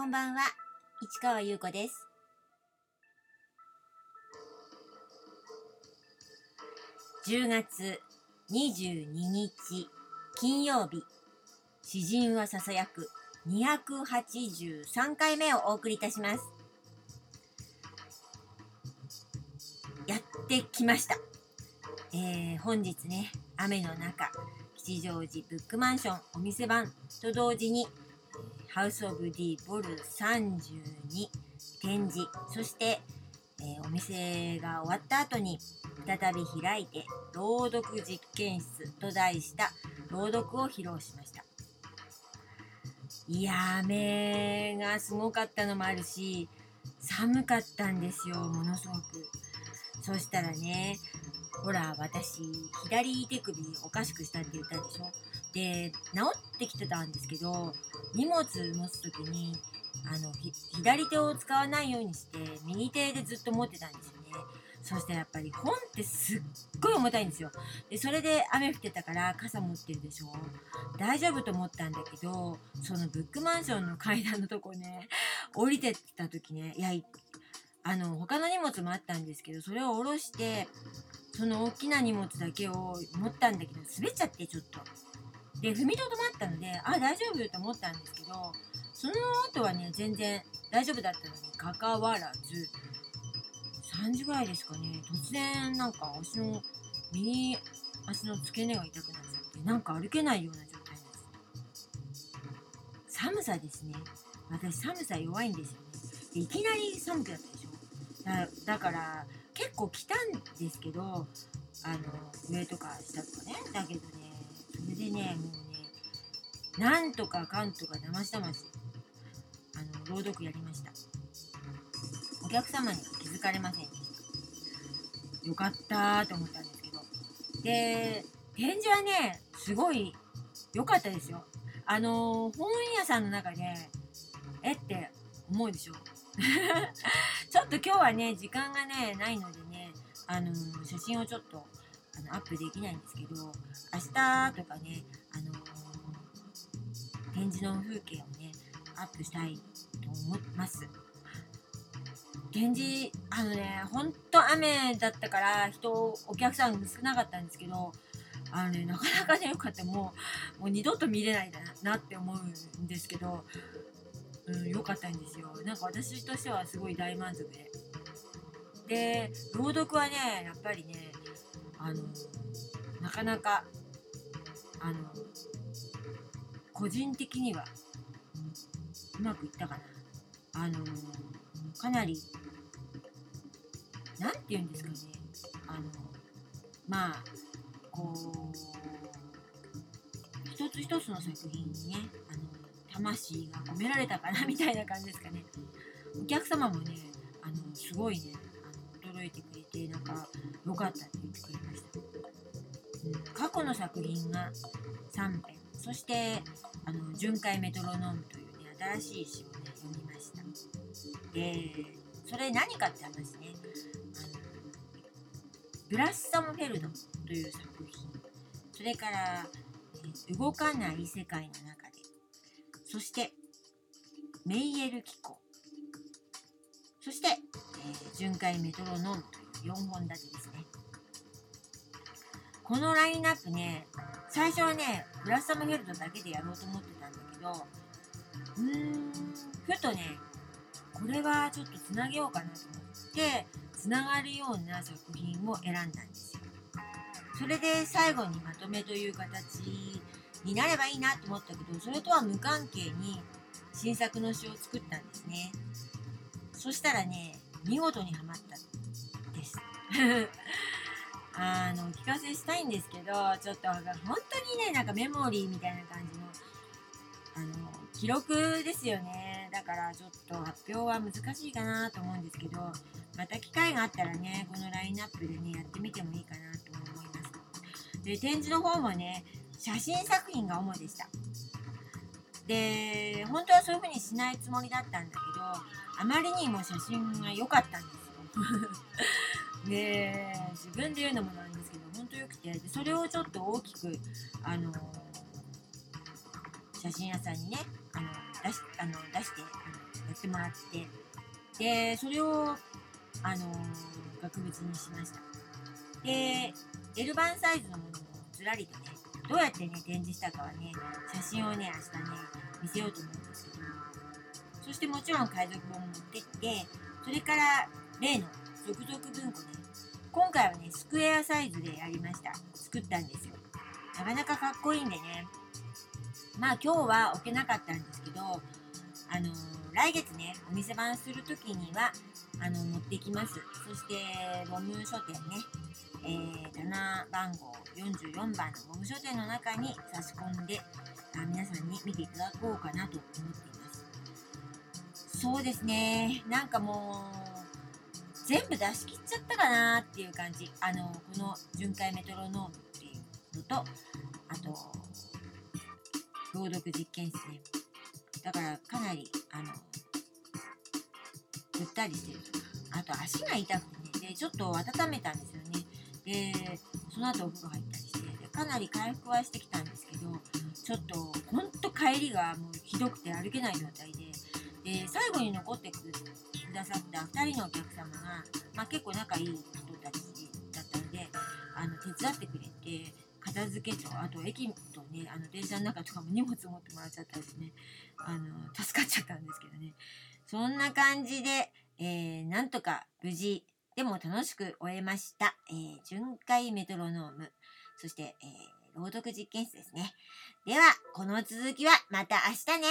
こんばんは、市川優子です。10月22日金曜日、詩人はささやく283回目をお送りいたします。やってきました。えー、本日ね、雨の中、吉祥寺ブックマンションお店番と同時に、ハウス・オブ・ディ・ボル32展示、そして、えーお店が終わった後に再び開いて朗読実験室と題した朗読を披露しました。いやー、雨がすごかったのもあるし、寒かったんですよ、ものすごく。そしたらね、ほら、私、左手首おかしくしたって言ったでしょで、治ってきてたんですけど、荷物持つ時に、あの、左手を使わないようにして、右手でずっと持ってたんですよね。そしてやっぱり本ってすっごい重たいんですよ。で、それで雨降ってたから傘持ってるでしょ大丈夫と思ったんだけど、そのブックマンションの階段のとこね、降りてった時ね、いや、あの、他の荷物もあったんですけど、それを下ろして、その大きな荷物だけを持ったんだけど、滑っちゃってちょっと。で、踏みとどまったので、あ、大丈夫と思ったんですけど、その後はね、全然大丈夫だったのにかかわらず、3時ぐらいですかね、突然なんか足の、右足の付け根が痛くなっちゃって、なんか歩けないような状態です。寒さですね。私寒さ弱いんですよね。でいきなり寒くなったでしょ。だだから、結構来たんですけど、あの、上とか下とかね。だけどね、でね、もうね、なんとかかんとかだましだまし、あの、朗読やりました。お客様に気づかれませんでした。よかったと思ったんですけど。で、展示はね、すごい良かったですよ。あのー本屋さんの中で、えって思うでしょ。ちょっと今日はね、時間がね、ないのでね、あのー写真をちょっとのアップできないんですけど、明日とかね、あのー展示の風景をね、アップしたいと思います。展示、あのね、ほんと雨だったから、人、お客さん少なかったんですけど、あのね、なかなかね、よかった。もう、もう二度と見れないなって思うんですけど、うん、かったんですよ。なんか私としてはすごい大満足で。で、朗読はね、やっぱりね、あの、なかなか、あの、個人的には、うまくいったかな。あの、かなり、なんて言うんですかね。あの、まあ、こう、一つ一つの作品にね、あの、魂が込められたかなみたいな感じですかね。お客様もね、あの、すごいね、あの驚いてくれて、なんか、良かったって言ってくれました。うん、過去の作品が3編、そして、あの、巡回メトロノームというね、新しい詩をね、読みました。で、それ何かって話ね、あの、ブラッサムフェルドという作品、それから、動かない世界の中で、そして、メイエル機構、そして、えー巡回メトロノームという4本立てですね。このラインナップね、最初はね、ブラッサムフェルドだけでやろうと思ってたんだけど、うーん、ふとね、これはちょっとつなげようかなと思って、つながるような作品を選んだんですよ。それで最後にまとめという形になればいいなと思ったけど、それとは無関係に新作の詩を作ったんですね。そしたらね、見事にはまったです。あの、お聞かせしたいんですけど、ちょっと本当にね、なんかメモリーみたいな感じの、あの、記録ですよね。だからちょっと発表は難しいかなと思うんですけど、また機会があったらね、このラインナップでね、やってみてもいいかなと思います。で、展示の方もね、写真作品が主でした。で、本当はそういう風にしないつもりだったんだけど、あまりにも写真が良かったんですよ。で、自分で言うのもなんですけど、本当良くて、でそれをちょっと大きく、あの写真屋さんにね、あの出しあの出してあのってもらってでそれをあの、額縁にしましたで L 版サイズのものもずらりとねどうやってね展示したかはね写真をね明日ね見せようと思うんですけどそしてもちろん海賊本も持ってってそれから例の続々文庫ね。今回はねスクエアサイズでやりました。作ったんですよ。なかなかかっこいいんでね。まあ今日は置けなかったんですけどあのー、来月ねお店番する時にはあの持ってきます。そしてロム書店ね。えー、棚番号44番のモム書店の中に差し込んであ皆さんに見ていただこうかなと思っています。そうですね。なんかもう全部出し切っちゃったかなっていう感じ。あのこの巡回メトロノームっていうのとあと朗読実験室ね。だからかなりあのぐったりしてるあと足が痛くてね。でちょっと温めたんですよね。でその後お風呂入ったりして。でかなり回復はしてきたんですけどちょっとほんと帰りがもうひどくて歩けない状態で。で最後に残ってくださった2人のお客様が、まあ、結構仲いい人たちだったのであの手伝ってくれて片付けとあと駅とねあの電車の中とかも荷物持ってもらっちゃったりしてねあの助かっちゃったんですけどねそんな感じで、えー、なんとか無事でも楽しく終えました。えー、巡回メトロノーム、そして、えー、朗読実験室ですね。では、この続きはまた明日ね。